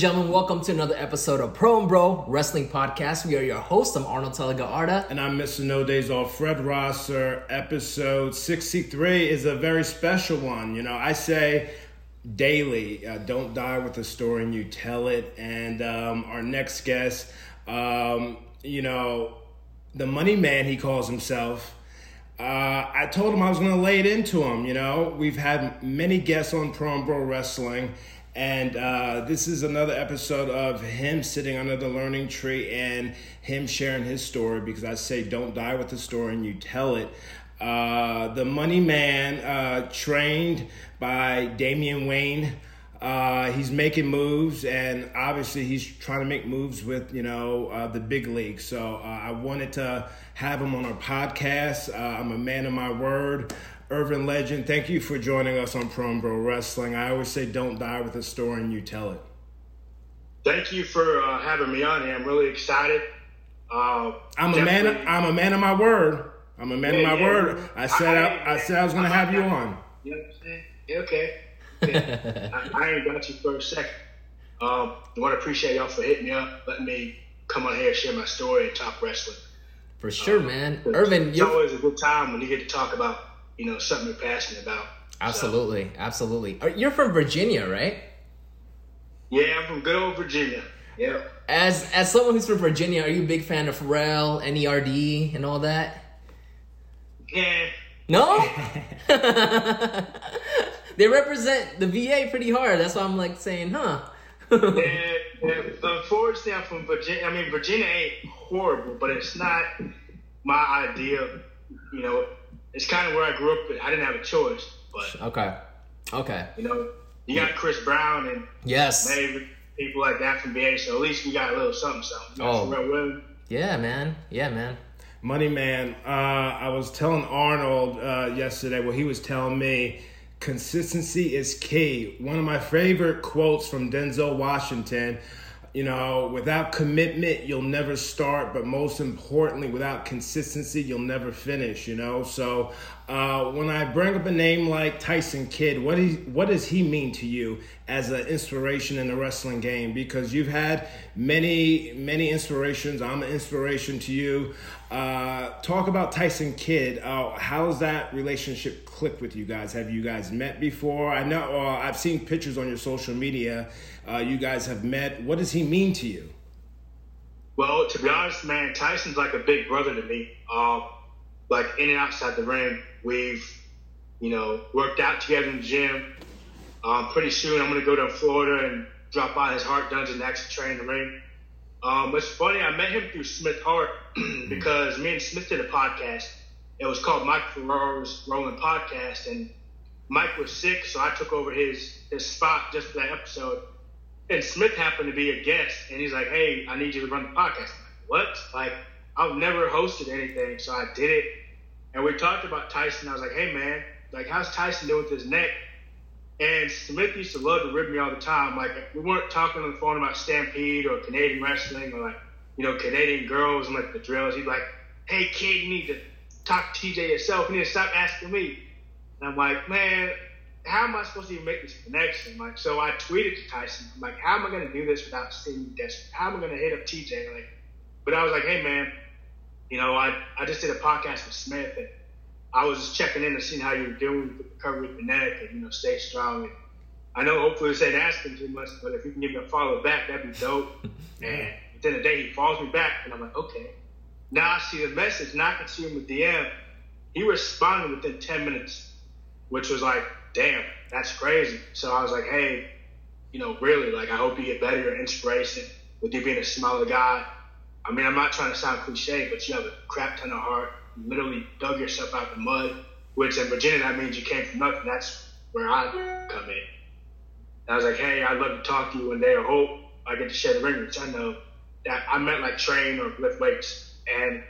and gentlemen, welcome to another episode of Pro and Bro Wrestling Podcast. We are your hosts. I'm Arnold Telegaarda. And I'm Mr. No Days Off, Fred Rosser. Episode 63 is a very special one. You know, I say daily, uh, don't die with the story and you tell it. And um, our next guest, um, you know, the money man, he calls himself. Uh, I told him I was going to lay it into him. You know, we've had many guests on Pro and Bro Wrestling, and uh, this is another episode of him sitting under the learning tree and him sharing his story because I say, don't die with the story and you tell it. Uh, the Money Man, uh, trained by Damian Wayne. Uh, he's making moves, and obviously he's trying to make moves with you know uh, the big league. So uh, I wanted to have him on our podcast. I'm a man of my word. Irvin Legend, thank you for joining us on Pro Bro Wrestling. I always say, don't die with a story, and you tell it. Thank you for uh, having me on here. I'm really excited. Uh, I'm a man. Of, I'm a man of my word. I'm a man yeah, of my yeah, word. I said I, I, I said I was going to have you on. You know what I'm saying? Yeah, okay. okay. I, I, ain't got you for a second. Um, I want to appreciate y'all for hitting me up, letting me come on here and share my story and talk wrestling. For sure, um, man. Irvin, it's you're... always a good time when you get to talk about you know something you're passionate about. Absolutely, so. absolutely. You're from Virginia, right? Yeah, I'm from good old Virginia. Yeah. As as someone who's from Virginia, are you a big fan of Pharrell, NERD, and all that? Yeah. No. they represent the VA pretty hard. That's why I'm like saying, huh? yeah, yeah, unfortunately, I'm from Virginia. I mean, Virginia ain't horrible, but it's not my idea. You know, it's kind of where I grew up. but I didn't have a choice, but okay, okay. You know, you got Chris Brown and yes, maybe people like that from VA. So at least we got a little something, something. You oh, yeah, man. Yeah, man. Money man. Uh, I was telling Arnold uh, yesterday. Well, he was telling me consistency is key. One of my favorite quotes from Denzel Washington you know, without commitment, you'll never start, but most importantly, without consistency, you'll never finish, you know? So uh, when I bring up a name like Tyson Kidd, what, he, what does he mean to you as an inspiration in the wrestling game? Because you've had many, many inspirations. I'm an inspiration to you. Uh, talk about Tyson Kidd. Uh, how's that relationship click with you guys? Have you guys met before? I know uh, I've seen pictures on your social media uh, you guys have met. What does he mean to you? Well, to be honest, man, Tyson's like a big brother to me. Like in and outside the ring, we've, you know, worked out together in the gym. Um, pretty soon, I'm gonna go to Florida and drop by his Hart Dungeon and actually train the ring. Um, it's funny, I met him through Smith Hart because me and Smith did a podcast. It was called Mike Ferraro's Rolling Podcast, and Mike was sick, so I took over his his spot just for that episode. And Smith happened to be a guest, and he's like, "Hey, I need you to run the podcast." Like, what? Like, I've never hosted anything, so I did it. And we talked about Tyson. I was like, "Hey, man, like, how's Tyson doing with his neck?" And Smith used to love to rib me all the time. Like, we weren't talking on the phone about Stampede or Canadian wrestling or like, you know, Canadian girls and like the drills. He'd be like, "Hey, kid, you need to talk to TJ yourself. You need to stop asking me." And I'm like, man, how am I supposed to even make this connection? Like, so I tweeted to Tyson, I'm like, how am I going to do this without seeming desperate? How am I going to hit up TJ? Like, but I was like, hey man, you know, I, I just did a podcast with Smith and I was just checking in and seeing how you were doing with the recovery of the neck and, you know, stay strong. And I know hopefully this ain't asking too much, but if you can give me a follow back, that'd be dope. and within a day, he follows me back and I'm like, okay. Now I see the message, and I can see him with DM. He responded within 10 minutes, which was like, damn, that's crazy. So I was like, hey, you know, really, like, I hope you get better. Your inspiration with you being a smaller guy. I mean, I'm not trying to sound cliche, but you have a crap ton of heart. You literally dug yourself out of the mud, which in Virginia, that means you came from nothing. That's where I come in. And I was like, hey, I'd love to talk to you one day. I hope I get to share the ring, which I know that I meant like train or lift weights. And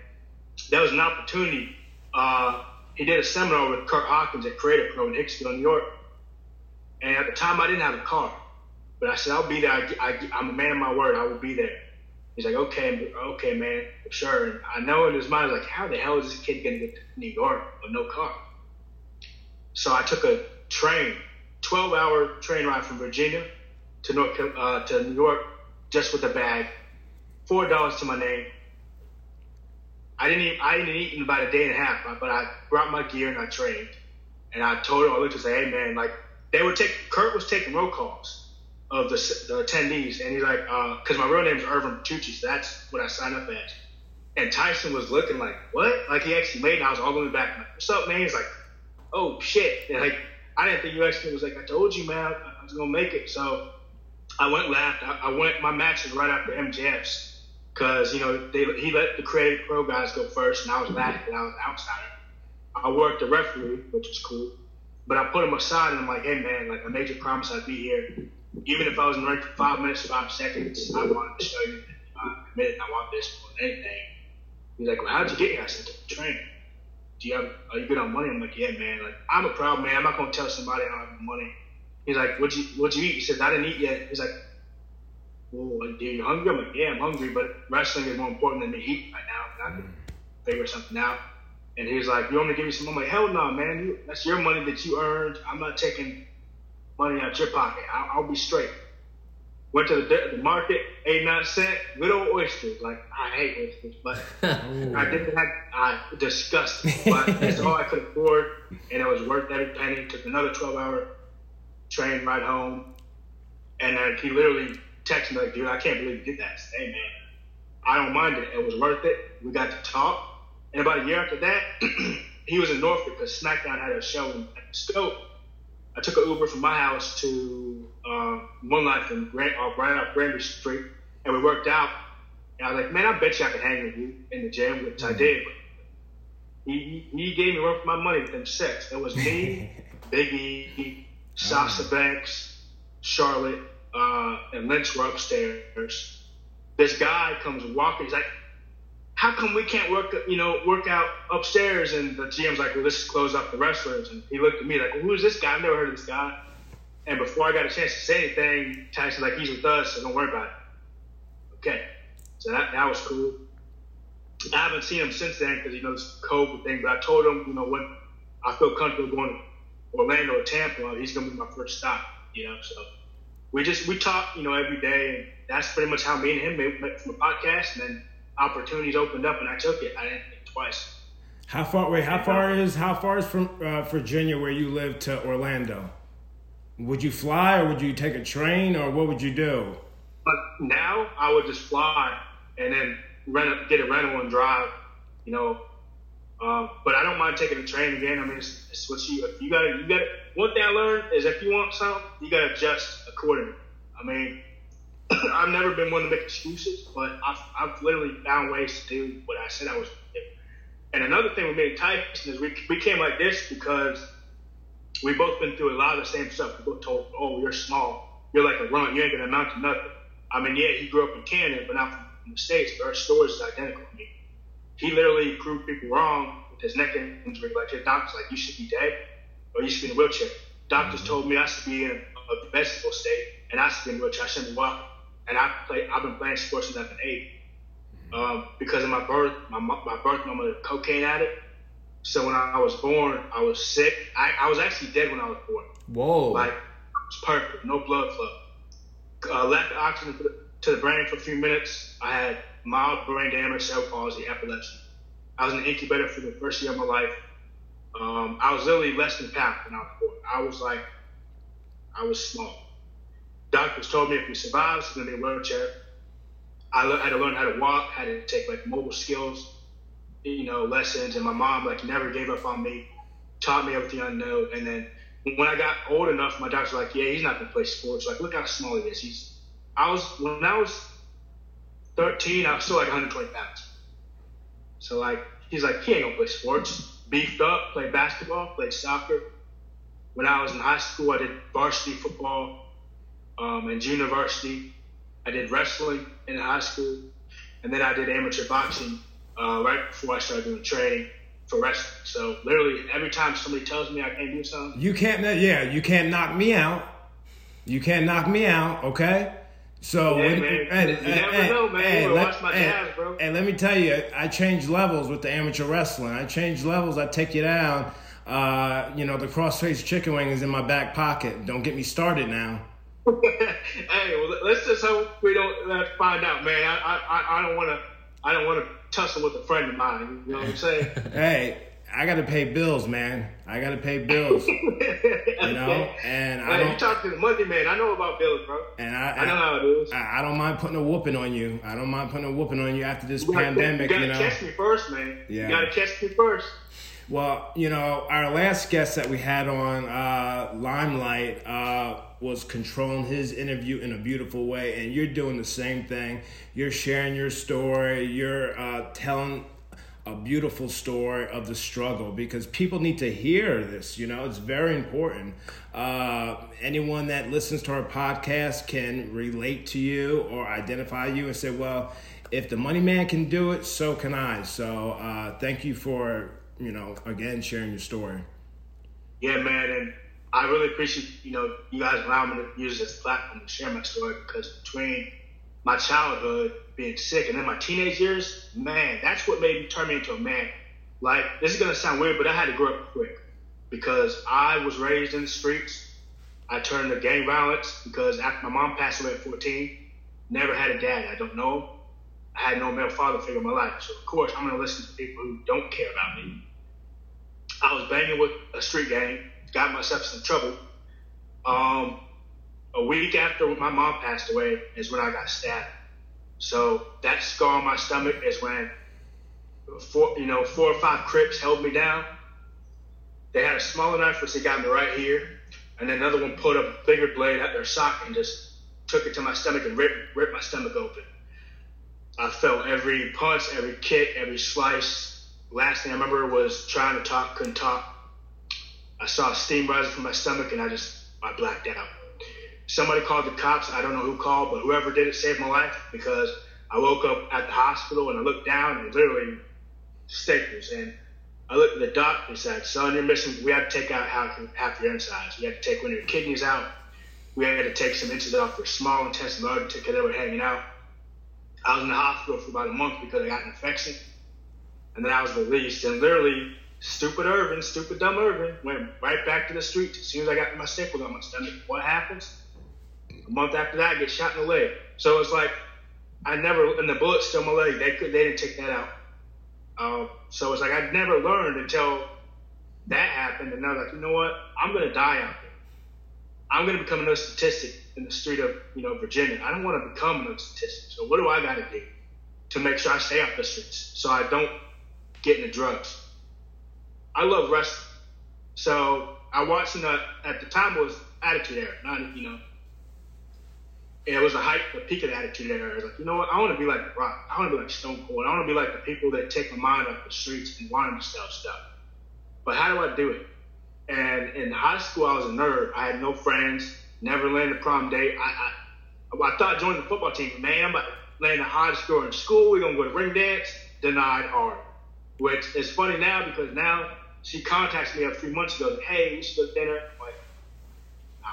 that was an opportunity. Uh, he did a seminar with Kurt Hawkins at Create A Pro in Hicksville, New York. And at the time, I didn't have a car, but I said I'll be there. I, am a man of my word. I will be there. He's like, okay, okay, man, sure. And I know in his mind, like, how the hell is this kid gonna get to New York with no car? So I took a train, 12 hour train ride from Virginia to North uh, to New York just with a bag, four dollars to my name. I didn't eat, I didn't eat in about a day and a half, but I brought my gear and I trained. And I told him, I looked and said, hey man, like they were taking, Kurt was taking roll calls of the, the attendees. And he's like, uh, cause my real name is Irvin Bertucci, so that's what I signed up as. And Tyson was looking like, what? Like he actually made it. I was all the way back. Like, What's up, man? He's like, oh shit. And like, I didn't think you actually was like, I told you, man, I was going to make it. So I went left. I, I went, my match was right after MJF's because you know they, he let the Create Pro guys go first, and I was last, and I was outsider. I worked the referee, which was cool, but I put him aside, and I'm like, hey man, like I made you promise I'd be here, even if I was in the ring for five minutes, five seconds. I wanted to show you that I'm committed. I want this more than anything. He's like, well, how'd you get here? I said, to train. Do you have? Are you good on money? I'm like, yeah, man. Like I'm a proud man. I'm not gonna tell somebody I don't have money. He's like, what'd you what'd you eat? He says, I didn't eat yet. He's like, well, like, you hungry? I'm like, yeah, I'm hungry, but wrestling is more important than me eating right now. And I can figure something out. And he's like, you want me to give you some? I'm like, hell no, man. You, that's your money that you earned. I'm not taking money out your pocket. I'll, I'll be straight. Went to the, the market, 89 cent, good old oysters. Like, I hate oysters, but I didn't have, I disgusting. But it's all I could afford, and it was worth every penny. Took another 12 hour train ride home. And then he literally texted me, like, dude, I can't believe you did that. I hey, man, I don't mind it. It was worth it. We got to talk. And about a year after that, he was in Norfolk because SmackDown had a show in the Scope. I took an Uber from my house to um, One Life in Grand, uh, right off Granby Street, and we worked out. And I was like, man, I bet you I could hang with you in the gym, which I did. But he, he, gave me for my money within six. It was me, Biggie, Sasha Banks, Charlotte, uh, and Lynch were upstairs. This guy comes walking. He's like, "How come we can't work, you know, work out upstairs?" And the GM's like, "Well, let's close up the wrestlers." And he looked at me like, well, "Who's this guy? I've never heard of this guy." And before I got a chance to say anything, Tyson's like, "He's with us, so don't worry about it." Okay, so that that was cool. I haven't seen him since then because he knows COVID thing. But I told him, you know, when I feel comfortable going to Orlando or Tampa, he's gonna be my first stop. You know, so we just we talk, you know, every day, and that's pretty much how me and him met from a podcast. And then opportunities opened up, and I took it. I didn't think twice. How far? Wait, how far is how far is from uh, Virginia, where you live, to Orlando? Would you fly, or would you take a train, or what would you do? But now I would just fly and then rent a, get a rental and drive. You know, um, but I don't mind taking a train again. I mean, it's, it's what you if you got to you got one thing I learned is if you want something, you got to adjust accordingly. I mean, I've never been one to make excuses, but I've, I've literally found ways to do what I said I was going to do. And another thing with me and Tyson is we, we came like this because we both been through a lot of the same stuff. We both told, oh, you're small. You're like a runt. You ain't going to amount to nothing. I mean, yeah, he grew up in Canada, but not from the States, but our stories is identical. I mean, he literally proved people wrong with his neck injury. Like his doctor's like, you should be dead or you should be in a wheelchair. Doctors told me I should be in a vegetable state and I should be in a wheelchair. I shouldn't be walking. And I play. I've been playing sports since I've been eight. Um, because of my birth, my my birth mom was a cocaine addict. So when I was born, I was sick. I, I was actually dead when I was born. Whoa. Like, it was perfect. No blood flow. Uh, lack of oxygen to the, to the brain for a few minutes. I had mild brain damage, cell palsy, epilepsy. I was in the incubator for the first year of my life. Um, I was literally less than half when I was born. I was like, I was small. Doctors told me if we survive, it's going to be a wheelchair. I le- had to learn how to walk, had to take like mobile skills, you know, lessons. And my mom like never gave up on me, taught me everything I know. And then when I got old enough, my doctor's like, yeah, he's not going to play sports. Like, look how small he is. He's, I was, when I was 13, I was still like 120 pounds. So like, he's like, he ain't going to play sports. Beefed up, played basketball, played soccer. When I was in high school, I did varsity football um, and junior varsity. I did wrestling in high school, and then I did amateur boxing uh, right before I started doing training for wrestling. So literally, every time somebody tells me I can't do something, You can't. Yeah, you can't knock me out. You can't knock me out. Okay. So Yeah, when- man. and- You and- never and- know, man. and let- my and- jabs, bro. And let me tell you, I changed levels with the amateur wrestling. I changed levels. I take you down. Uh, you know, the crossface chicken wing is in my back pocket. Don't get me started now. Hey, well, let's just hope we don't find out, man. I, I, I don't want to, I don't want to tussle with a friend of mine. You know what I'm saying? hey, I got to pay bills, man. I got to pay bills. you know, and I don't. You talk to the money man. I know about bills, bro. And I, I know how it is. I, I, don't mind putting a whooping on you. I don't mind putting a whooping on you after this you pandemic. You gotta you know? catch me first, man. Yeah. You gotta catch me first. Well, you know, our last guest that we had on uh, Limelight uh, was controlling his interview in a beautiful way, and you're doing the same thing. You're sharing your story. You're uh, telling a beautiful story of the struggle because people need to hear this. You know, it's very important. Uh, anyone that listens to our podcast can relate to you or identify you and say, well, if the money man can do it, so can I. So uh, thank you for you know, again, sharing your story. Yeah, man, and I really appreciate you know you guys allowing me to use this platform to share my story because between my childhood being sick and then my teenage years, man, that's what made me turn me into a man. Like this is gonna sound weird, but I had to grow up quick because I was raised in the streets. I turned to gang violence because after my mom passed away at 14, never had a dad. I don't know. I had no male father figure in my life. So of course I'm gonna listen to people who don't care about me I was banging with a street gang, got myself some trouble. Um, a week after my mom passed away is when I got stabbed. So that scar on my stomach is when four, you know, four or five Crips held me down. They had a smaller knife, which they got me right here, and then another one put a bigger blade at their sock and just took it to my stomach and ripped, ripped my stomach open. I felt every punch, every kick, every slice, last thing I remember was trying to talk, couldn't talk. I saw steam rising from my stomach and I just, I blacked out. Somebody called the cops. I don't know who called, but whoever did it saved my life because I woke up at the hospital and I looked down and literally staples. And I looked at the doctor and said, son, you're missing, we had to take out half, half your insides. We had to take one of your kidneys out. We had to take some inches off your small intestine because they were hanging out. I was in the hospital for about a month because I got an infection. And then I was released, and literally, stupid Irvin, stupid dumb Irvin, went right back to the streets as soon as I got my staples on my stomach. What happens? A month after that, I get shot in the leg. So it's like I never, and the bullet still in my leg. They could, they didn't take that out. Uh, so it's like I never learned until that happened, and I was like, you know what? I'm gonna die out there. I'm gonna become another statistic in the street of you know Virginia. I don't want to become another statistic. So what do I got to do to make sure I stay off the streets so I don't getting the drugs. I love wrestling. So I watched the, at the time was Attitude Era, not, you know, it was a height, the peak of the Attitude Era. I was like, you know what? I want to be like Rock. I want to be like Stone Cold. I want to be like the people that take my mind off the streets and want to sell stuff. But how do I do it? And in high school, I was a nerd. I had no friends, never landed a prom date. I, I, I thought joining the football team, man, I'm about to land the hottest girl in school. We're going to go to ring dance. Denied hard. Which is funny now because now she contacts me a few months ago. Hey, we should go to dinner. I'm like, nah.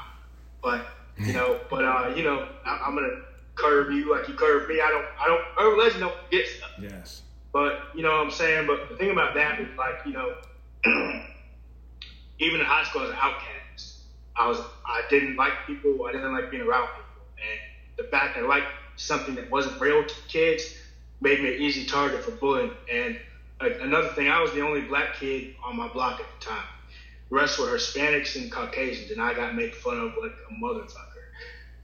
But you know, but uh, you know, I, am gonna curve you like you curve me. I don't, I don't. Urban legend don't get stuff. Yes. But you know what I'm saying. But the thing about that is like you know, even in high school as an outcast, I was I didn't like people. I didn't like being around people, and the fact that I liked something that wasn't real to kids made me an easy target for bullying. And another thing, I was the only black kid on my block at the time. The rest were Hispanics and Caucasians, and I got made fun of like a motherfucker.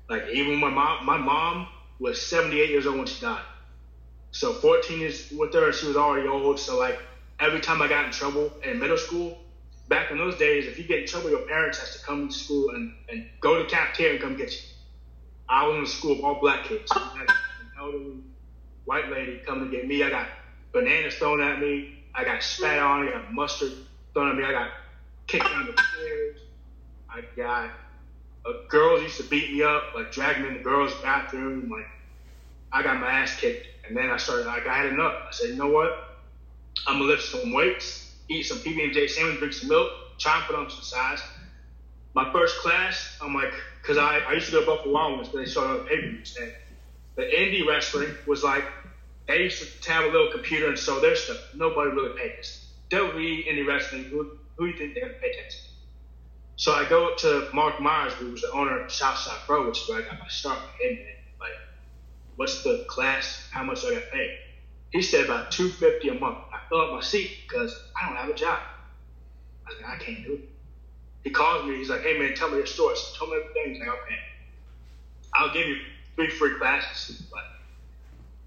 Like even my mom, my mom was 78 years old when she died. So 14 years with her, she was already old. So like every time I got in trouble in middle school, back in those days, if you get in trouble, your parents has to come to school and, and go to cafeteria and come get you. I was in a school of all black kids. An elderly white lady come to get me. I got bananas thrown at me. I got spat on. I got mustard thrown at me. I got kicked down the stairs. I got uh, girls used to beat me up, like drag me in the girls' bathroom. Like I got my ass kicked, and then I started. Like I had enough. I said, you know what? I'm gonna lift some weights, eat some PB and J sandwich, drink some milk, try and put on some size. My first class, I'm like, because I, I used to go to Buffalo Wild Wings, but they started on pay per views, the indie wrestling was like they used to have a little computer and show their stuff. Nobody really paid us. WWE, indie wrestling, who, who do you think they're going to pay attention to? So I go to Mark Myers, who was the owner of Southside Pro, which is where I got my start. Hey man, like, what's the class? How much do I got paid? He said about two fifty a month. I fill up my seat because I don't have a job. I was like, I can't do it. He calls me. He's like, Hey man, tell me your story. So tell me everything. He's like, Okay, I'll give you three free classes. But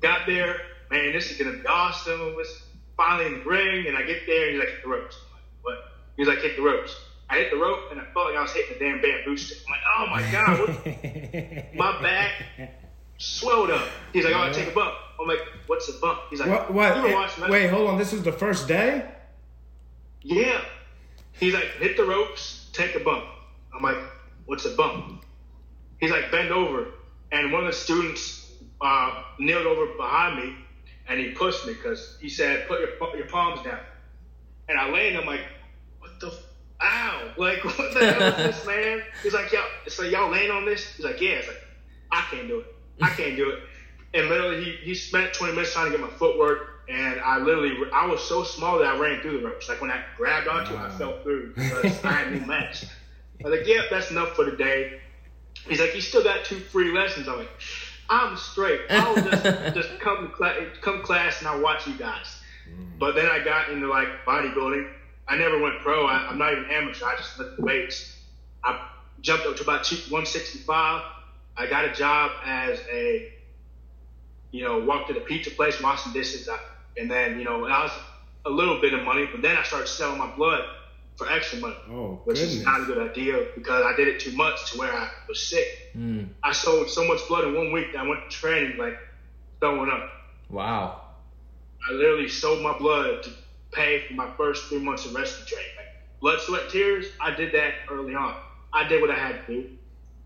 got there, man. This is gonna be awesome. It was finally in the ring, and I get there, and he's like, hit the ropes. I'm like, what? He's like, hit the ropes. I hit the rope, and I felt like I was hitting a damn bamboo stick. I'm like, oh my god, what? my back swelled up. He's like, oh, I take a bump. I'm like, what's a bump? He's like, What? What? You watch Wait, wait, hold on. This is the first day. Yeah. He's like, hit the ropes, take a bump. I'm like, what's a bump? He's like, bend over. And one of the students uh, kneeled over behind me and he pushed me because he said, put your, your palms down. And I lay and I'm like, what the, f- ow. Like, what the hell is this, man? He's like, yo, it's y'all laying on this? He's like, yeah. It's like, I can't do it. I can't do it. And literally, he, he spent 20 minutes trying to get my footwork. And I literally, I was so small that I ran through the ropes. Like when I grabbed onto it, I fell through because I had new match. I was like, yeah, that's enough for the day. He's like, you still got two free lessons. I'm like, I'm straight. I'll just just come class, come class and I'll watch you guys. Mm. But then I got into like bodybuilding. I never went pro. I, I'm not even amateur. I just lift weights. I jumped up to about 165. I got a job as a, you know, walked to the pizza place, washing dishes, I- and then you know, and I was a little bit of money. But then I started selling my blood for extra money Oh, which goodness. is not a good idea because I did it too much to where I was sick. Mm. I sold so much blood in one week that I went to training like throwing up. Wow. I literally sold my blood to pay for my first three months of wrestling training. Like, blood, sweat, tears. I did that early on. I did what I had to do,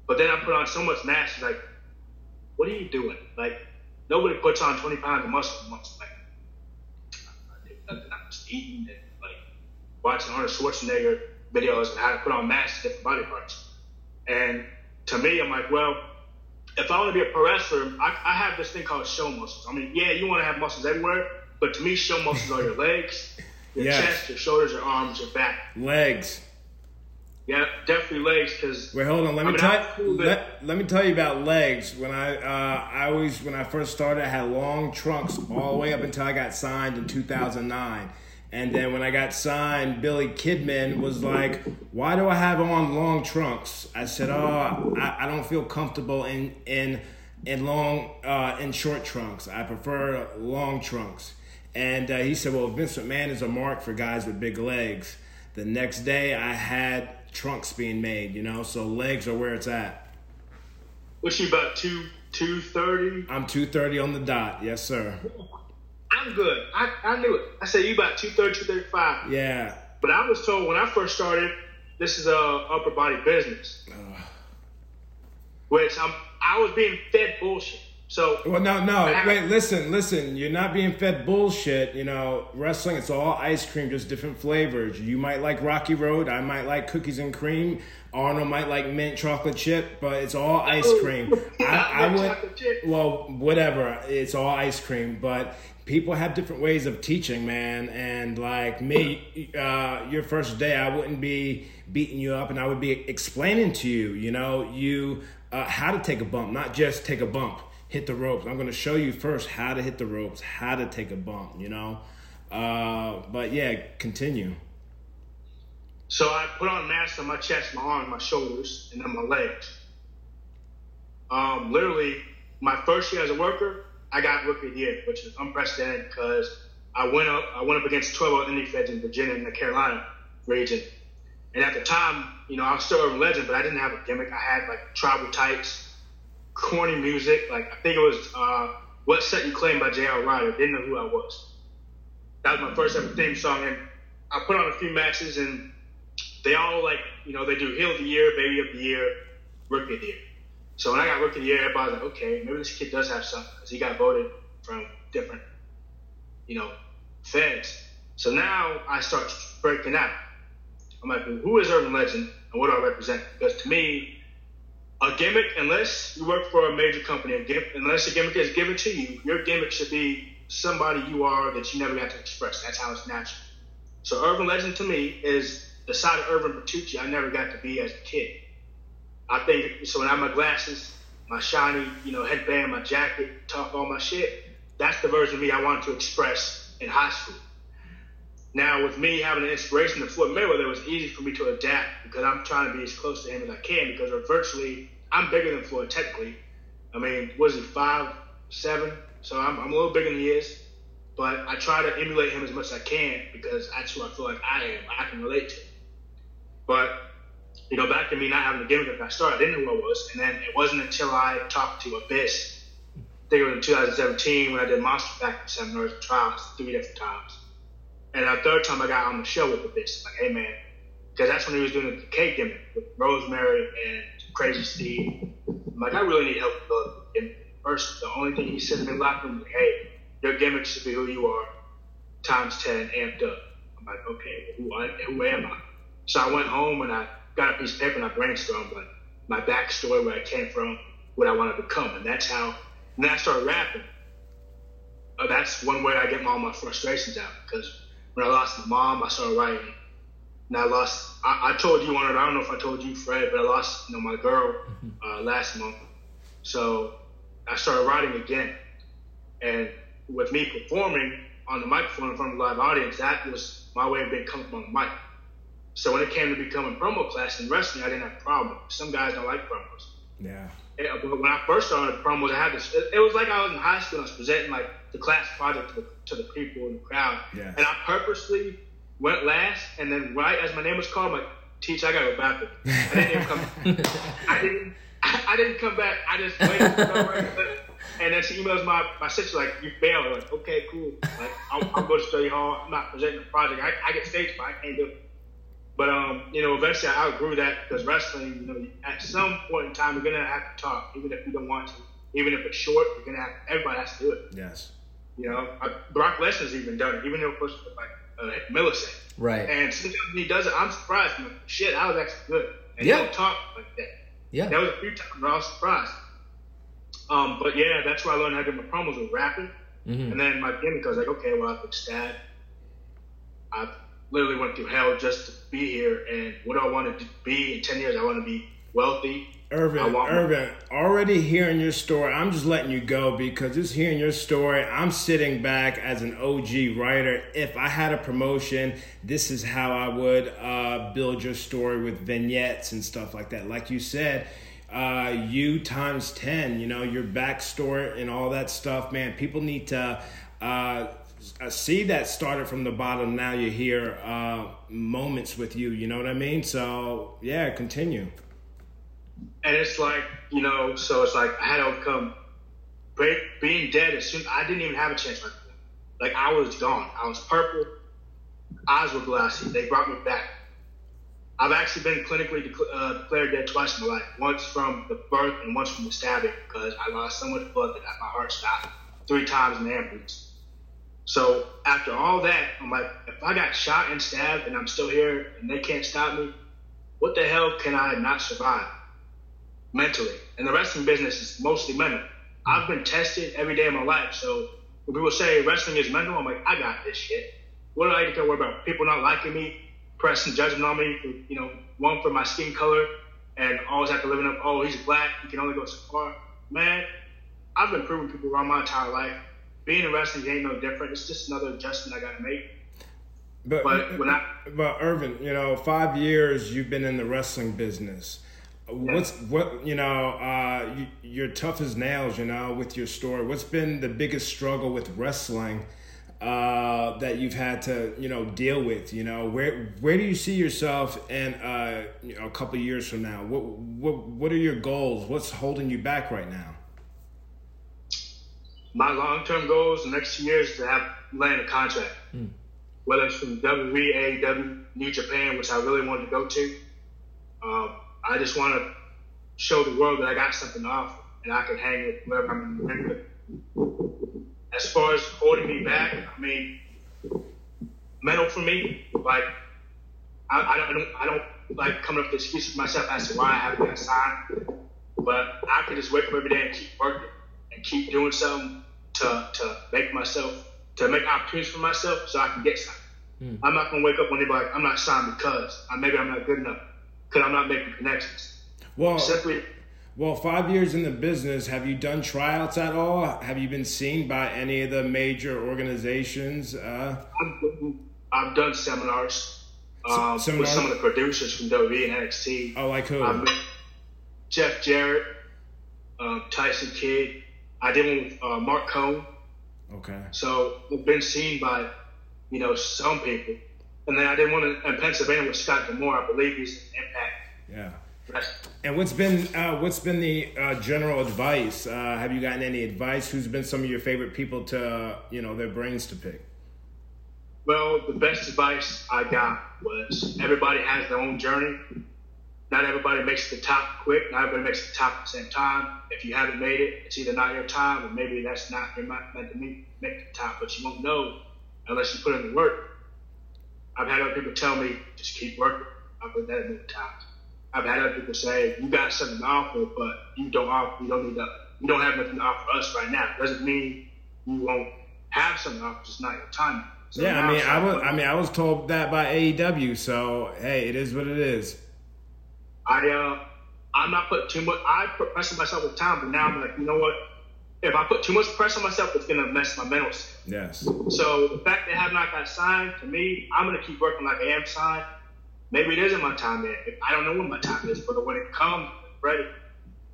but then I put on so much mass. Like, what are you doing? Like, nobody puts on 20 pounds of muscle in months. Like, I did nothing. I'm just eating and watching Arnold Schwarzenegger videos and how to put on mass to different body parts. And to me, I'm like, well, if I want to be a pro wrestler, I, I have this thing called show muscles. I mean, yeah, you want to have muscles everywhere, but to me, show muscles are your legs, your Yes. chest, your shoulders, your arms, your back. Legs. Yeah, definitely legs because Wait, hold on. Let I me mean, tell cool let, let me tell you about legs. When I uh, I always when I first started, I had long trunks all the way up until I got signed in 2009. And then when I got signed, Billy Kidman was like, "Why do I have on long trunks?" I said, "Oh, I, I don't feel comfortable in in in long uh, in short trunks. I prefer long trunks." And uh, he said, "Well, Vince McMahon is a mark for guys with big legs." The next day, I had trunks being made, you know, so legs are where it's at. what's you about two two thirty? I'm 230 on the dot, yes, sir. I'm good. I, I knew it. I said you about 230, 235. Yeah. But I was told when I first started, this is a upper body business, which I'm I was being fed bullshit. So Well, no, no. I- Wait, listen, listen. You're not being fed bullshit. You know, wrestling, it's all ice cream, just different flavors. You might like Rocky Road. I might like cookies and cream. Arnold might like mint chocolate chip, but it's all ice oh, cream. I, I would, well, whatever. It's all ice cream, but people have different ways of teaching, man. And like me, uh, your first day, I wouldn't be beating you up, and I would be explaining to you, you know, you uh, how to take a bump, not just take a bump. Hit the ropes. I'm going to show you first how to hit the ropes, how to take a bump, you know. Uh, but yeah, continue. So I put on mass on my chest, my arms, my shoulders, and then my legs. Um, literally, my first year as a worker, I got rookie of the year, which is unprecedented because I went up, I went up against 12 other indie feds in Virginia and the Carolina region. And at the time, you know, I was still a legend, but I didn't have a gimmick. I had like tribal types, corny music. Like I think it was uh, "What Set You Claim" by J.R. Writer. Didn't know who I was. That was my first ever theme song, and I put on a few matches, and they all like, you know, they do heel of the year, baby of the year, rookie of the year. So when I got rookie of the year, everybody was like, okay, maybe this kid does have something because he got voted from different, you know, feds. So now I start breaking out. I'm like, well, who is Urban Legend and what do I represent? Because to me, a gimmick, unless you work for a major company, a gimmick, unless a gimmick is given to you, your gimmick should be somebody you are that you never got to express. That's how it's natural. So Urban Legend to me is the side of Irvin Bertucci I never got to be as a kid. I think so when I have my glasses, my shiny, you know, headband, my jacket, talk all my shit, that's the version of me I wanted to express in high school. Now with me having an inspiration of Floyd Mayweather, it was easy for me to adapt because I'm trying to be as close to him as I can because virtually I'm bigger than Floyd technically. I mean, was he five, seven? So I'm, I'm a little bigger than he is. But I try to emulate him as much as I can because that's who I feel like I am. I can relate to. But you know, back to me not having a gimmick at I started, I didn't know what I was. And then it wasn't until I talked to Abyss, I think it was in 2017 when I did Monster Factory seminars and trials three different times. And the third time I got on the show with Abyss, like, hey man, because that's when he was doing the cake gimmick with Rosemary and Crazy Steve. I'm like, I really need help with the gimmick. First, the only thing he said to me locker room was, hey, your gimmick should be who you are, times 10, amped up. I'm like, okay, who, who am I? So I went home and I got a piece of paper and I brainstormed like my backstory, where I came from, what I want to become. And that's how, and then I started rapping. Uh, that's one way I get all my frustrations out because when I lost my mom, I started writing. And I lost, I, I told you on it, I don't know if I told you, Fred, but I lost, you know, my girl uh, last month. So I started writing again. And with me performing on the microphone in front of a live audience, that was my way of being comfortable on the mic. So when it came to becoming promo class in wrestling, I didn't have a problem. Some guys don't like promos. Yeah. Uh, but when I first started promos, I had this. It, was like I was in high school. and I was presenting like the class project to the, to the people in the crowd, yeah. and I purposely went last. And then right as my name was called, I'm like, "Teach, I gotta go bathroom." I didn't even come. I didn't. I, I, didn't come back. I just waited. And then she emails my, my sister like, you failed. I'm like, okay, cool. Like, I'll, I'll go to study hall. I'm not presenting the project. I, I get stage fright. I can't do it. But um, you know, eventually I outgrew that because wrestling, you know, at some point in time you're gonna have to talk, even if you don't want to. Even if it's short, you're gonna have everybody has to do it. Yes. You know, I, Brock Lesnar's even done it, even though it was like a millisecond. Right. And sometimes he does it, I'm surprised. Like, Shit, that was actually good. And yeah. he don't talk like that. Yeah. That was a few times where I was surprised. Um, but yeah, that's where I learned how to do my promos with rapping. Mm-hmm. And then my gimmick, I was like, okay, well, I've been stabbed. I've literally went through hell just to be here. And what do I want to be in 10 years? I want to be wealthy. Irvin, Irvin, already hearing your story, I'm just letting you go because just hearing your story, I'm sitting back as an OG writer. If I had a promotion, this is how I would uh, build your story with vignettes and stuff like that. Like you said, uh, you times 10, you know, your backstory and all that stuff, man. People need to uh, see that started from the bottom. Now you hear uh, moments with you, you know what I mean? So, yeah, continue. And it's like, you know, so it's like I had to overcome being dead as soon I didn't even have a chance like Like I was gone. I was purple, eyes were glassy. They brought me back. I've actually been clinically uh, declared dead twice in my life. Once from the birth and once from the stabbing because I lost so much blood that my heart stopped three times in the ambulance. So after all that, I'm like, if I got shot and stabbed and I'm still here and they can't stop me, what the hell can I not survive mentally? And the wrestling business is mostly mental. I've been tested every day of my life. So when people say wrestling is mental, I'm like, I got this shit. What do I need to worry about? People not liking me, pressing judgment on me, for, you know, one for my skin color, and always have to up, oh, he's black, he can only go so far. Man, I've been proving people wrong my entire life. Being in wrestling ain't no different. It's just another adjustment I got to make. But, but when I, but Irvin, you know, five years you've been in the wrestling business. What's what you know? Uh, you, are tough as nails, you know, with your story. What's been the biggest struggle with wrestling? uh, that you've had to you know deal with? You know, where where do you see yourself in uh, you know, a couple years from now? What what what are your goals? What's holding you back right now? My long term goals the next two years is to have land a contract, mm. whether it's from WWE, AEW, New Japan, which I really wanted to go to. Um, I just want to show the world that I got something to offer and I can hang with whoever I'm in the ring with as far as holding me back, I mean, mental for me, like I, I, don't, I don't, I don't like coming up with excuses for myself as to why I haven't got signed. But I can just wake up every day and keep working and keep doing something to to make myself to make opportunities for myself so I can get something. Mm. I'm not gonna wake up one day like I'm not signed because uh, maybe I'm not good enough because I'm not making connections. Well, simply. Well, five years in the business, have you done tryouts at all? Have you been seen by any of the major organizations? Uh, I've, I've done seminars, um, seminars with some of the producers from WWE and NXT. Oh, like who? Um, Jeff Jarrett, uh, Tyson Kidd. I did one with uh, Mark Cohn. Okay. So I've been seen by, you know, some people. And then I did one in, in Pennsylvania with Scott D'Amore. I believe he's an Impact. Yeah. And what's been uh, what's been the uh, general advice? Uh, have you gotten any advice? Who's been some of your favorite people to you know their brains to pick? Well, the best advice I got was everybody has their own journey. Not everybody makes the top quick. Not everybody makes the top at the same time. If you haven't made it, it's either not your time or maybe that's not you're not meant to make, the top. But you won't know unless you put in the work. I've had other people tell me just keep working. I've been that many times. I've had other people say you got something to offer, but you don't offer. You don't need to. You don't have nothing to offer us right now. Doesn't mean you won't have something to offer. Just not your time. So yeah, I mean, I was. I mean, I was told that by AEW. So hey, it is what it is. I uh, I'm not putting too much. I put pressure myself with time, but now I'm like, you know what? If I put too much pressure on myself, it's gonna mess my mental state. Yes. So the fact that I have not got signed, to me, I'm gonna keep working like I am signed maybe it isn't my time yet. I don't know when my time is, but when it comes, I'm ready.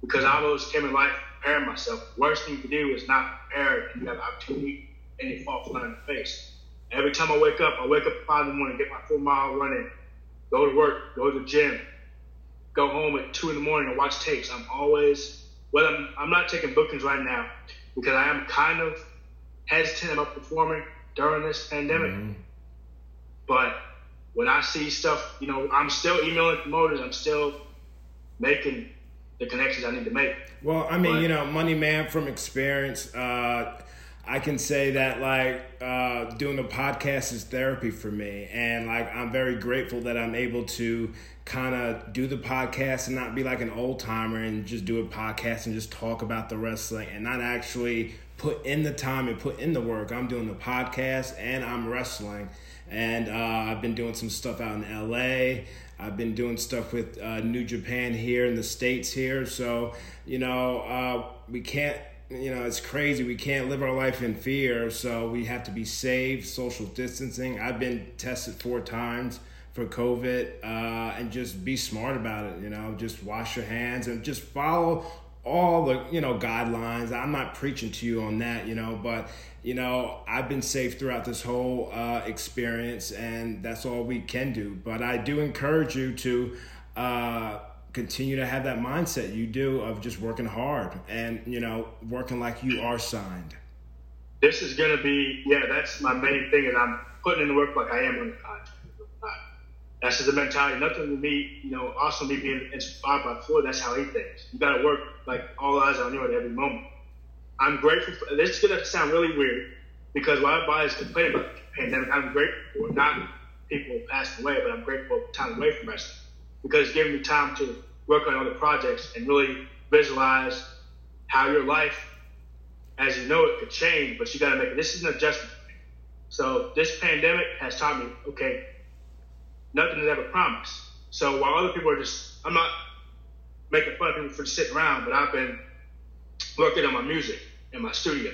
Because I always came in life preparing myself. The worst thing to do is not prepare and you have opportunity and you fall flat in the face. Every time I wake up, I wake up at five in the morning, get my four mile running, go to work, go to the gym, go home at two in the morning and watch tapes. I'm always well. I'm, I'm not taking bookings right now because I am kind of hesitant about performing during this pandemic. Mm-hmm. But when I see stuff, you know, I'm still emailing promoters. I'm still making the connections I need to make. Well, I mean, but, you know, money man from experience. Uh, I can say that like uh, doing a podcast is therapy for me, and like I'm very grateful that I'm able to kind of do the podcast and not be like an old timer and just do a podcast and just talk about the wrestling and not actually put in the time and put in the work. I'm doing the podcast and I'm wrestling and uh, I've been doing some stuff out in LA. I've been doing stuff with uh, New Japan here in the states here. So you know, uh, we can't. You know, it's crazy. We can't live our life in fear. So we have to be safe, social distancing. I've been tested four times for COVID, uh, and just be smart about it. You know, just wash your hands and just follow all the you know guidelines. I'm not preaching to you on that, you know, but you know I've been safe throughout this whole uh, experience, and that's all we can do. But I do encourage you to uh, continue to have that mindset you do of just working hard and you know working like you are signed. This is gonna be yeah. That's my main thing, and I'm putting in the work like I am on the contract. That's just the mentality. Nothing to me, you know, also me being inspired by Floyd, that's how he thinks. You got to work like all eyes on you at every moment. I'm grateful for this. is going to sound really weird because while everybody's complaining about the pandemic, I'm grateful for not people passing away, but I'm grateful for time away from wrestling because it's giving me time to work on other projects and really visualize how your life, as you know it, could change, but you got to make it. This is an adjustment. So this pandemic has taught me, okay, nothing is ever promised. So while other people are just, I'm not making fun of people for sitting around, but I've been working on my music in my studio,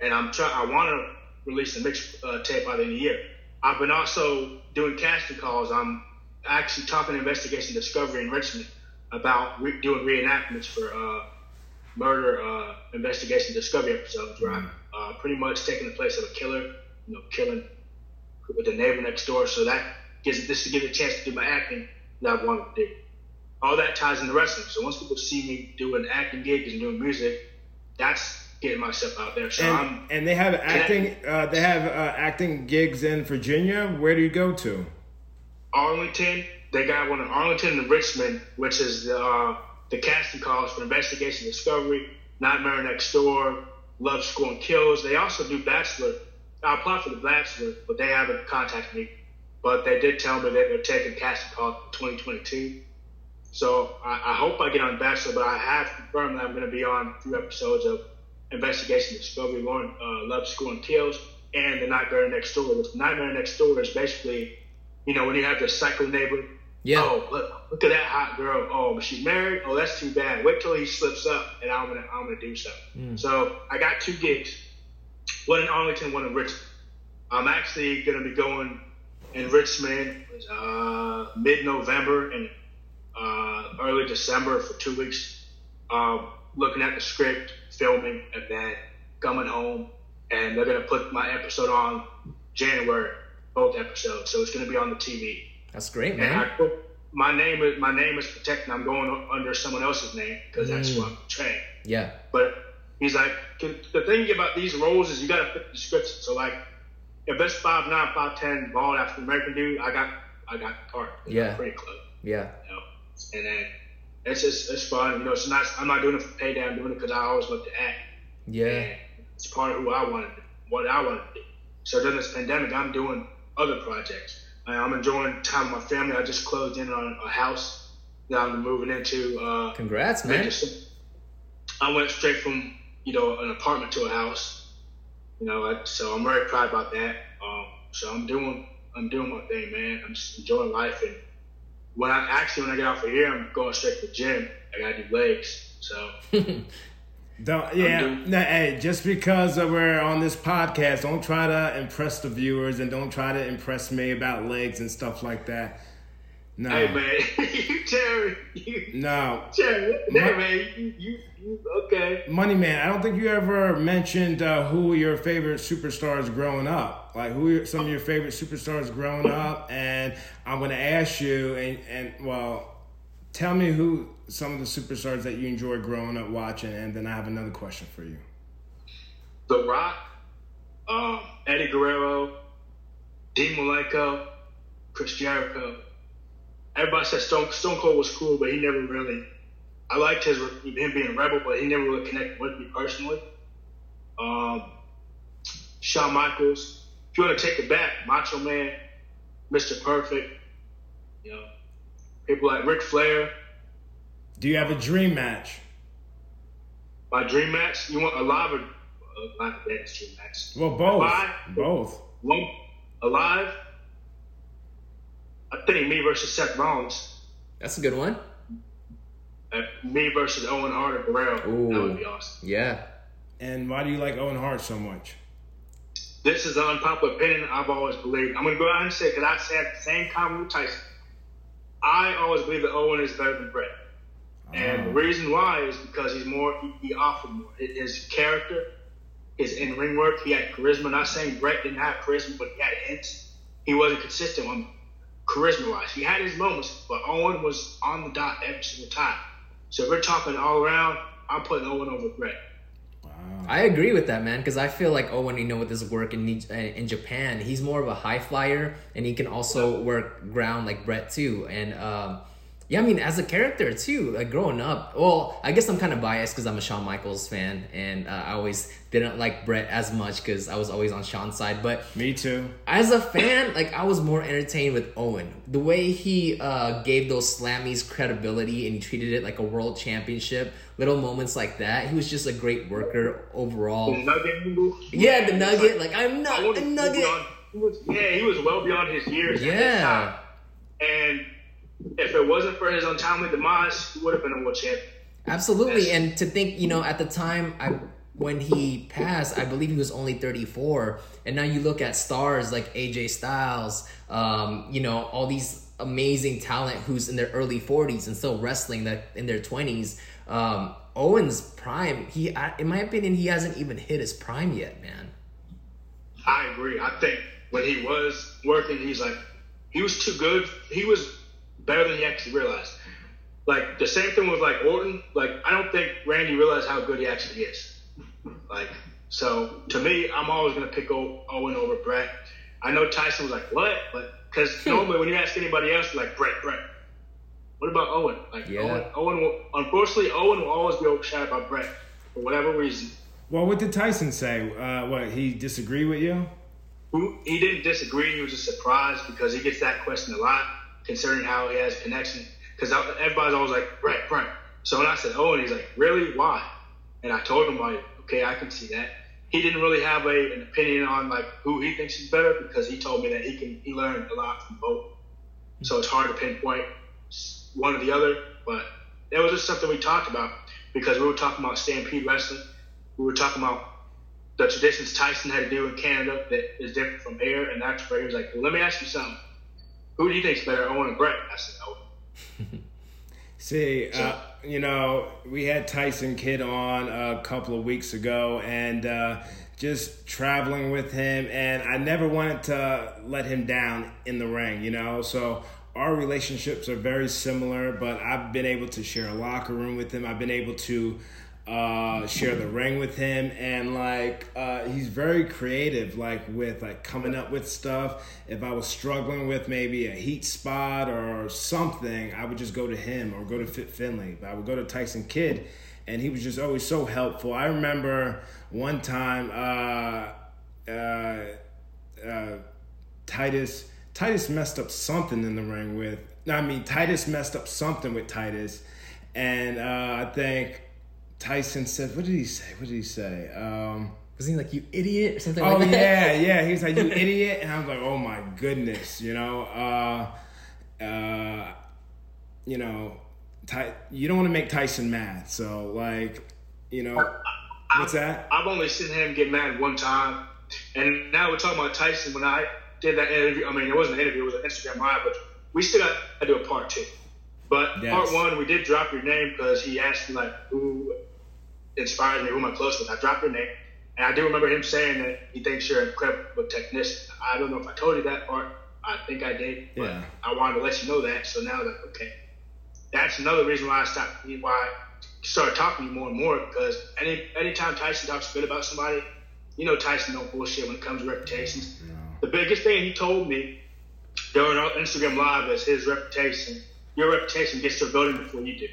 and I'm trying. I want to release a mix uh, tape by the end of the year. I've been also doing casting calls. I'm actually talking to Investigation Discovery in Richmond about re- doing reenactments for uh, murder uh, investigation discovery episodes where I'm uh, pretty much taking the place of a killer, you know, killing with the neighbor next door. So that gives this to give me a chance to do my acting that I wanted to do. All that ties into wrestling. So once people see me doing acting gigs and doing music, that's getting myself out there. So and, I'm and they have acting. Uh, they have uh, acting gigs in Virginia. Where do you go to? Arlington. They got one in Arlington and Richmond, which is the uh, the casting calls for Investigation Discovery, Nightmare Next Door, Love School and Kills. They also do Bachelor. I applied for the Bachelor, but they haven't contacted me but they did tell me that they're taking casting call for 2022. So I, I, hope I get on Bachelor, but I have confirmed that I'm going to be on few episodes of Investigation Discovery, Lauren, uh, Love School and Kills. and The Nightmare Next Door. The Nightmare Next Door is basically, you know, when you have the psycho neighbor. Yeah. Oh, look, look at that hot girl. Oh, but she's married. Oh, that's too bad. Wait till he slips up, and I'm gonna I'm gonna do something. So I got two gigs, one in Arlington, one in Richmond. I'm actually gonna be going in Richmond uh, mid-November and uh, early December for two weeks, um, looking at the script, filming, and then coming home. And they're gonna put my episode on January, both episodes. So it's gonna be on the TV. That's great, And man. I put, my name is my name is protected. I'm going under someone else's name because that's Mm. what I'm portraying. Yeah. But he's like, the the thing about these roles is you got to fit the description. So like, if it's five nine, five ten, bald African American dude, I got I got the part. Yeah. pretty close. Yeah. You know? And then it's just it's fun. You know, it's nice. I'm not doing it for payday. I'm doing it because I always love to act. Yeah. And it's part of who I wanted, to, what I wanted to do. So during this pandemic, I'm doing other projects. I'm enjoying time with my family. I just closed in on a house that I'm moving into. Uh, Congrats, man. I went straight from you know an apartment to a house. You know, I, so I'm very proud about that. Um, so I'm doing I'm doing my thing, man. I'm just enjoying life. And when I actually when I get off of here, I'm going straight to the gym. I gotta do legs. So Don't yeah. doing- No, hey, just because we're on this podcast, don't try to impress the viewers and don't try to impress me about legs and stuff like that. No, hey man, you Terry, you no, Terry, hey man, you, you you okay? Money Man. I don't think you ever mentioned uh, who your favorite superstars growing up. Like who some of your favorite superstars growing up, and I'm going to ask you, and and well, tell me who some of the superstars that you enjoyed growing up watching, and then I have another question for you. The Rock, um, Eddie Guerrero, Dean Malenko, Chris Jericho. Everybody said Stone, Stone Cold was cool, but he never really. I liked his him being a rebel, but he never really connected with me personally. Um, Shawn Michaels. If you want to take it back, Macho Man, Mr. Perfect. You know, people like Ric Flair. Do you have a dream match? My dream match. You want a live or uh, not a dance dream match? Well, both. Live? Both. One alive. I think me versus Seth Rollins. That's a good one. Uh, me versus Owen Hart or Guerrero. That would be awesome. Yeah. And why do you like Owen Hart so much? This is an unpopular opinion I've always believed. I'm going to go out and say because I said the same comment with Tyson. I always believe that Owen is better than Bret. And the Oh. reason why is because he's more, he, he offered more. His- His character, his in ring work, he had charisma. Not saying Bret didn't have charisma, but he had hints. He wasn't consistent on charisma wise. He had his moments, but Owen was on the dot every single time. So if we're talking all around, I'm putting Owen over Bret. I agree with that, man, because I feel like Owen, you know, with his work in in Japan, he's more of a high flyer, and he can also work ground like Bret too. And um, yeah, I mean, as a character too, like growing up. Well, I guess I'm kind of biased because I'm a Shawn Michaels fan, and uh, I always didn't like Bret as much because I was always on Shawn's side. But Me too. as a fan, like I was more entertained with Owen. The way he uh, gave those slammies credibility and he treated it like a world championship. Little moments like that. He was just a great worker overall. The Nugget. Yeah, the nugget. like- Like I'm not wanted a nugget. beyond- he was, yeah, he was well beyond his years. at that Yeah. time. And if it wasn't for his untimely demise, he would have been a world champion. Absolutely. And to think, you know, at the time I when he passed, I believe he was only 34. And now you look at stars like AJ Styles, um, you know, all these amazing talent who's in their early 40s and still wrestling that in their 20s. Um, Owen's prime, he I- in my opinion, he hasn't even hit his prime yet, man. I agree. I think when he was working, he's like, he was too good. He was better than he actually realized. Like the same thing with like Orton. Like I don't think Randy realized how good he actually is. Like so, to me, I'm always gonna pick Owen over Bret. I know Tyson was like, "What?" But because normally when you ask anybody else, like Bret, Bret. What about Owen? Like Yeah. Owen, Owen will, unfortunately, Owen will always be overshadowed by Bret for whatever reason. Well, what did Tyson say? Uh, what he disagree with you? He didn't disagree. He was just surprised because he gets that question a lot, considering how he has connection. Because everybody's always like Bret, Bret. So when I said oh, Owen, he's like, really? Why? And I told him like, okay, I can see that. he didn't really have a, an opinion on like who he thinks is better because he told me that he can he learned a lot from both. So it's hard to pinpoint one or the other, but that was just something we talked about because we were talking about Stampede Wrestling. We were talking about the traditions Tyson had to do in Canada that is different from here, and that's where he was like, well, "Let me ask you something. Who do you think's better, Owen or Bret?" I said, "Owen." See, uh, you know, we had Tyson Kidd on a couple of weeks ago, and uh, just traveling with him, and I never wanted to let him down in the ring, you know. So our relationships are very similar, but I've been able to share a locker room with him. I've been able to uh, share the ring with him, and like uh, he's very creative, like with like coming up with stuff. If I was struggling with maybe a heat spot or something, I would just go to him or go to Fit Finlay. But I would go to Tyson Kidd, and he was just always so helpful. I remember one time, uh, uh, uh, Titus Titus messed up something in the ring with. I mean, Titus messed up something with Titus, and uh, I think Tyson said, "What did he say? What did he say?" Um, was he like you idiot or something? Oh like yeah, yeah. He was like you idiot, and I was like, oh my goodness, you know, uh, uh, you know, Ty- you don't want to make Tyson mad, so like, you know, I, what's that? I've only seen him get mad one time, and now we're talking about Tyson. When I did that interview, I mean, it wasn't an interview; it was an Instagram live, but we still got to do a part two. But yes. part one, we did drop your name because he asked me like who inspired me, who am I close with. I dropped your name. And I do remember him saying that he thinks you're an incredible technician. I don't know if I told you that part. I think I did. But yeah. I wanted to let you know that. So now, like, okay. That's another reason why I stopped, why I started talking to you more and more because any anytime Tyson talks good about somebody, you know Tyson don't bullshit when it comes to reputations. No. The biggest thing he told me during our Instagram live is his reputation. Your reputation gets to a building before you do.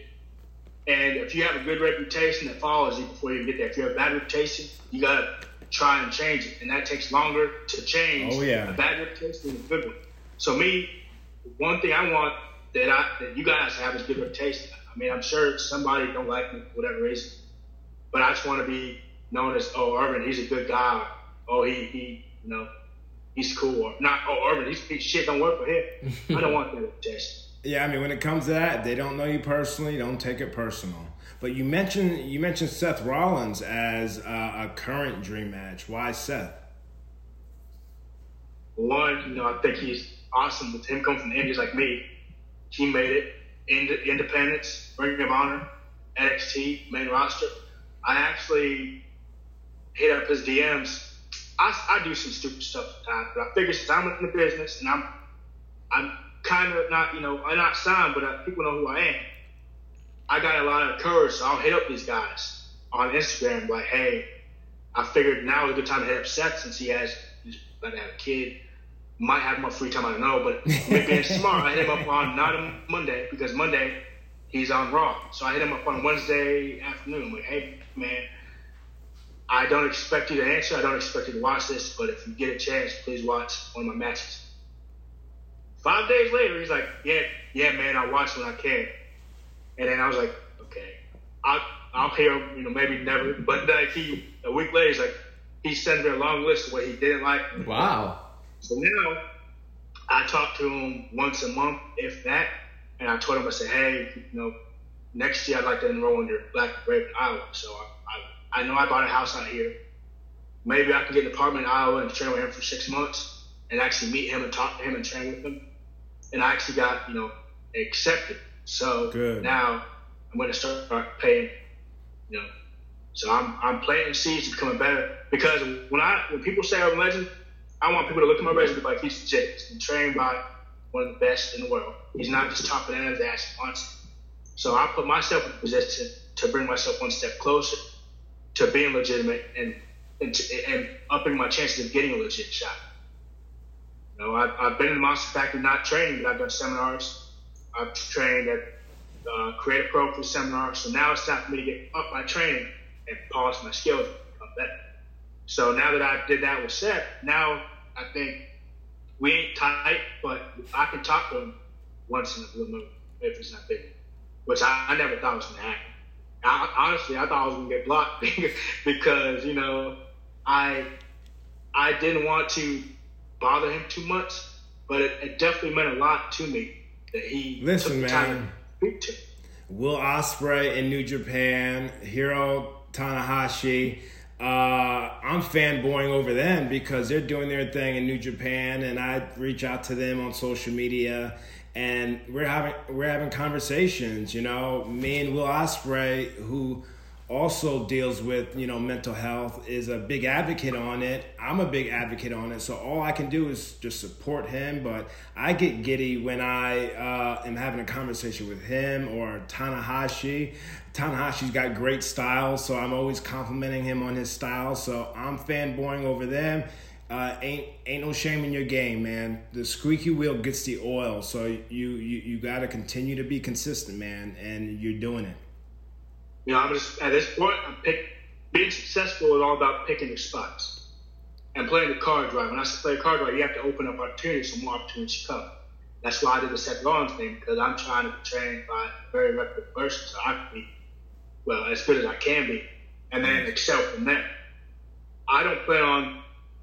And if you have a good reputation that follows you before you get there, if you have a bad reputation, you gotta try and change it, and that takes longer to change. Oh yeah, a bad reputation than a good one. So me, one thing I want that I that you guys have is good reputation. I mean, I'm sure somebody don't like me for whatever reason, but I just want to be known as oh Irvin, he's a good guy. Oh he he you know he's cool. Or not oh Irvin, he's, he shit don't work for him. I don't want that reputation. Yeah, I mean, when it comes to that, they don't know you personally. Don't take it personal. But you mentioned you mentioned Seth Rollins as uh, a current dream match. Why Seth? One, you know, I think he's awesome. With him coming from the Indies like me, he made it. Ind- Independence, Ring of Honor, NXT, main roster. I actually hit up his DMs. I, I do some stupid stuff sometimes, but I figure since I'm in the business and I'm I'm kind of not, you know, I'm not signed, but uh, people know who I am. I got a lot of courage, so I'll hit up these guys on Instagram, like, hey, I figured now is a good time to hit up Seth since he has, he's about to have a kid. Might have more free time, I don't know, but being smart, I hit him up on not on Monday because Monday he's on Raw. So I hit him up on Wednesday afternoon. I'm like, hey, man, I don't expect you to answer. I don't expect you to watch this, but if you get a chance, please watch one of my matches. Five days later, he's like, yeah, yeah, man, I'll watch when I can. And then I was like, okay, I'll, I'll hear, you know, maybe never. But like he, a week later, he's like, he sent me a long list of what he didn't like. Wow. So now I talk to him once a month, if that. And I told him, I said, hey, you know, next year I'd like to enroll in your Black and Brave, Iowa. So I, I, I know I bought a house out here. Maybe I can get an apartment in Iowa and train with him for six months and actually meet him and talk to him and train with him. And I actually got, you know, accepted. So Good. now I'm going to start paying, you know. So I'm, I'm planting seeds to becoming better because when I when people say I'm a legend, I want people to look at my resume like he's legit. He's been trained by one of the best in the world. He's not just chopping at his ass once. So I put myself in a position to bring myself one step closer to being legitimate and and, to, and upping my chances of getting a legit shot. Know, I've, I've been in the Monster Factory not training, but I've done seminars. I've trained at uh, Create A Pro for seminars. So now it's time for me to get up my training and polish my skills become better. So now that I did that with Seth, now I think we ain't tight, but I can talk to him once in a blue moon if it's not big, which I, I never thought was to happen. I, honestly, I thought I was going to get blocked because, you know, I I didn't want to bother him too much, but it, it definitely meant a lot to me that he Listen, took the man. time to speak to. Will Ospreay in New Japan, Hiro Tanahashi. Uh, I'm fanboying over them because they're doing their thing in New Japan, and I reach out to them on social media, and we're having we're having conversations. You know, me and Will Ospreay, who also deals with you know mental health is a big advocate on it. I'm a big advocate on it. So all i can do is just support him. But i get giddy when i uh, am having a conversation with him or tanahashi. Tanahashi's got great style so i'm always complimenting him on his style. So i'm fanboying over them. Uh, ain't ain't no shame in your game, man. The squeaky wheel gets the oil, so you you you got to continue to be consistent, man, and you're doing it. You know, I'm just at this point. I'm pick, being successful is all about picking your spots and playing the card right. When I say play card right, you have to open up opportunities so more opportunities come. That's why I did the Seth Rollins thing because I'm trying to be trained by a very reputable person so I can be well as good as I can be, and then excel from there. I don't plan on.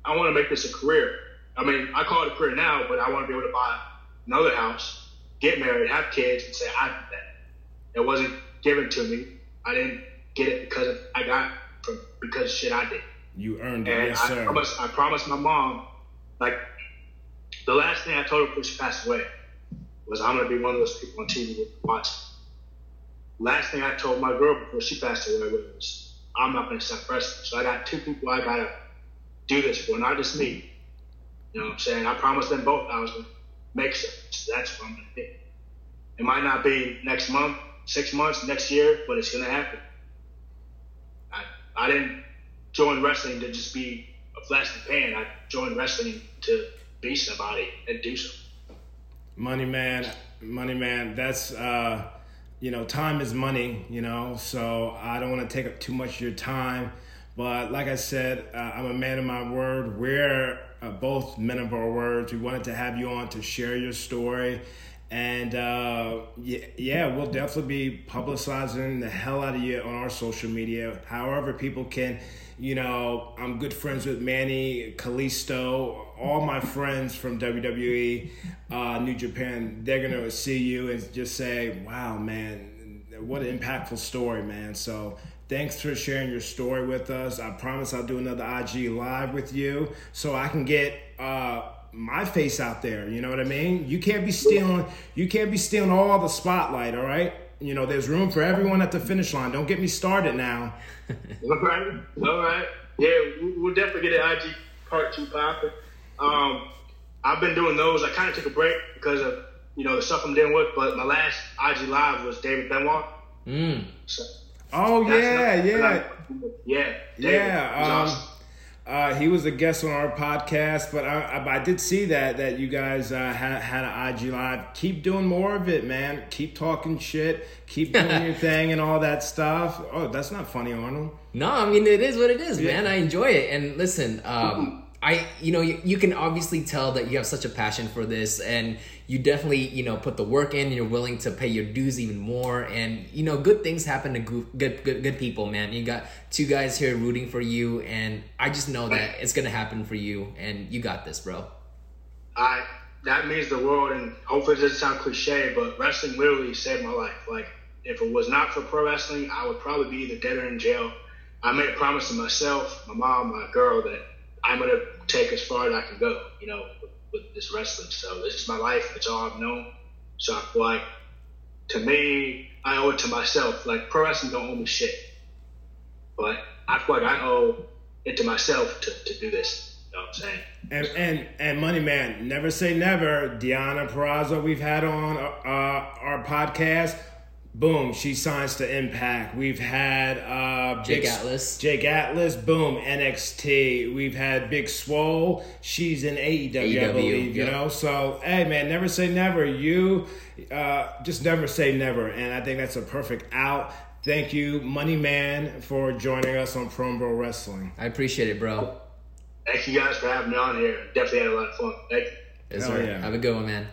I want to make this a career. I mean, I call it a career now, but I want to be able to buy another house, get married, have kids, and say I did that. It wasn't given to me. I didn't get it because of, I got from because shit I did. You earned it, And yes, I sir. promised, I promised my mom, like, the last thing I told her before she passed away was I'm gonna be one of those people on TV with watch. Last thing I told my girl before she passed away was I'm not gonna stop wrestling. So I got two people I gotta do this for, not just me. You know what I'm saying? I promised them both I was gonna make something. So that's what I'm gonna do. It might not be next month, six months, next year, but it's gonna happen. I I didn't join wrestling to just be a flash in the pan. I joined wrestling to be somebody and do something. Money man, money man. That's uh, you know, time is money. You know, so I don't want to take up too much of your time. But like I said, uh, I'm a man of my word. We're uh, both men of our words. We wanted to have you on to share your story. And uh, yeah, yeah, we'll definitely be publicizing the hell out of you on our social media. However, people can, you know, I'm good friends with Manny, Kalisto, all my friends from WWE, uh, New Japan. They're gonna see you and just say, "Wow, man, what an impactful story, man!" So thanks for sharing your story with us. I promise I'll do another IG live with you so I can get. Uh, my face out there. You know what I mean? You can't be stealing. You can't be stealing all the spotlight. All right. You know, there's room for everyone at the finish line. Don't get me started now. All right, all right. Yeah, we- we'll definitely get an IG part two popping. Um, I've been doing those. I kind of took a break because of you know the stuff I'm dealing with. But my last IG live was David Benoit. Mm. So Oh that's yeah, yeah, yeah, David yeah. Um, awesome. Uh, he was a guest on our podcast, but I, I, I did see that that you guys uh, had had an IG live. Keep doing more of it, man. Keep talking shit. Keep doing your thing and all that stuff. Oh, that's not funny, Arnold. No, I mean it is what it is, man. I enjoy it. And listen, um, I you know you, you can obviously tell that you have such a passion for this, and you definitely you know put the work in. You're willing to pay your dues even more, and you know good things happen to good good good, people, man. You got two guys here rooting for you, and I just know that it's gonna happen for you, and you got this, bro. I that means the world, and hopefully it doesn't sound cliche, but wrestling literally saved my life. Like if it was not for pro wrestling, I would probably be either dead or in jail. I made a promise to myself, my mom, my girl, that I'm gonna take as far as I can go. You know, with, with this wrestling. So it's just my life. It's all I've known. So I feel like, to me, I owe it to myself. Like pro wrestling don't owe me shit, but I feel like I owe it to myself to, to do this. You know what I'm saying? And and and Money Man, never say never. Deonna Purrazzo, we've had on uh, our podcast. Boom, she signs to Impact. We've had uh, Jake Big- Atlas. Jake Atlas, boom, NXT. We've had Big Swole. She's in AEW, I AEW, believe. You know, so hey, man, never say never. You uh, just never say never, and I think that's a perfect out. Thank you, Money Man, for joining us on Pro Bro Wrestling. I appreciate it, bro. Thank you guys for having me on here. Definitely had a lot of fun. Thank you. Yes, Hell sir. yeah. Have a good one, man.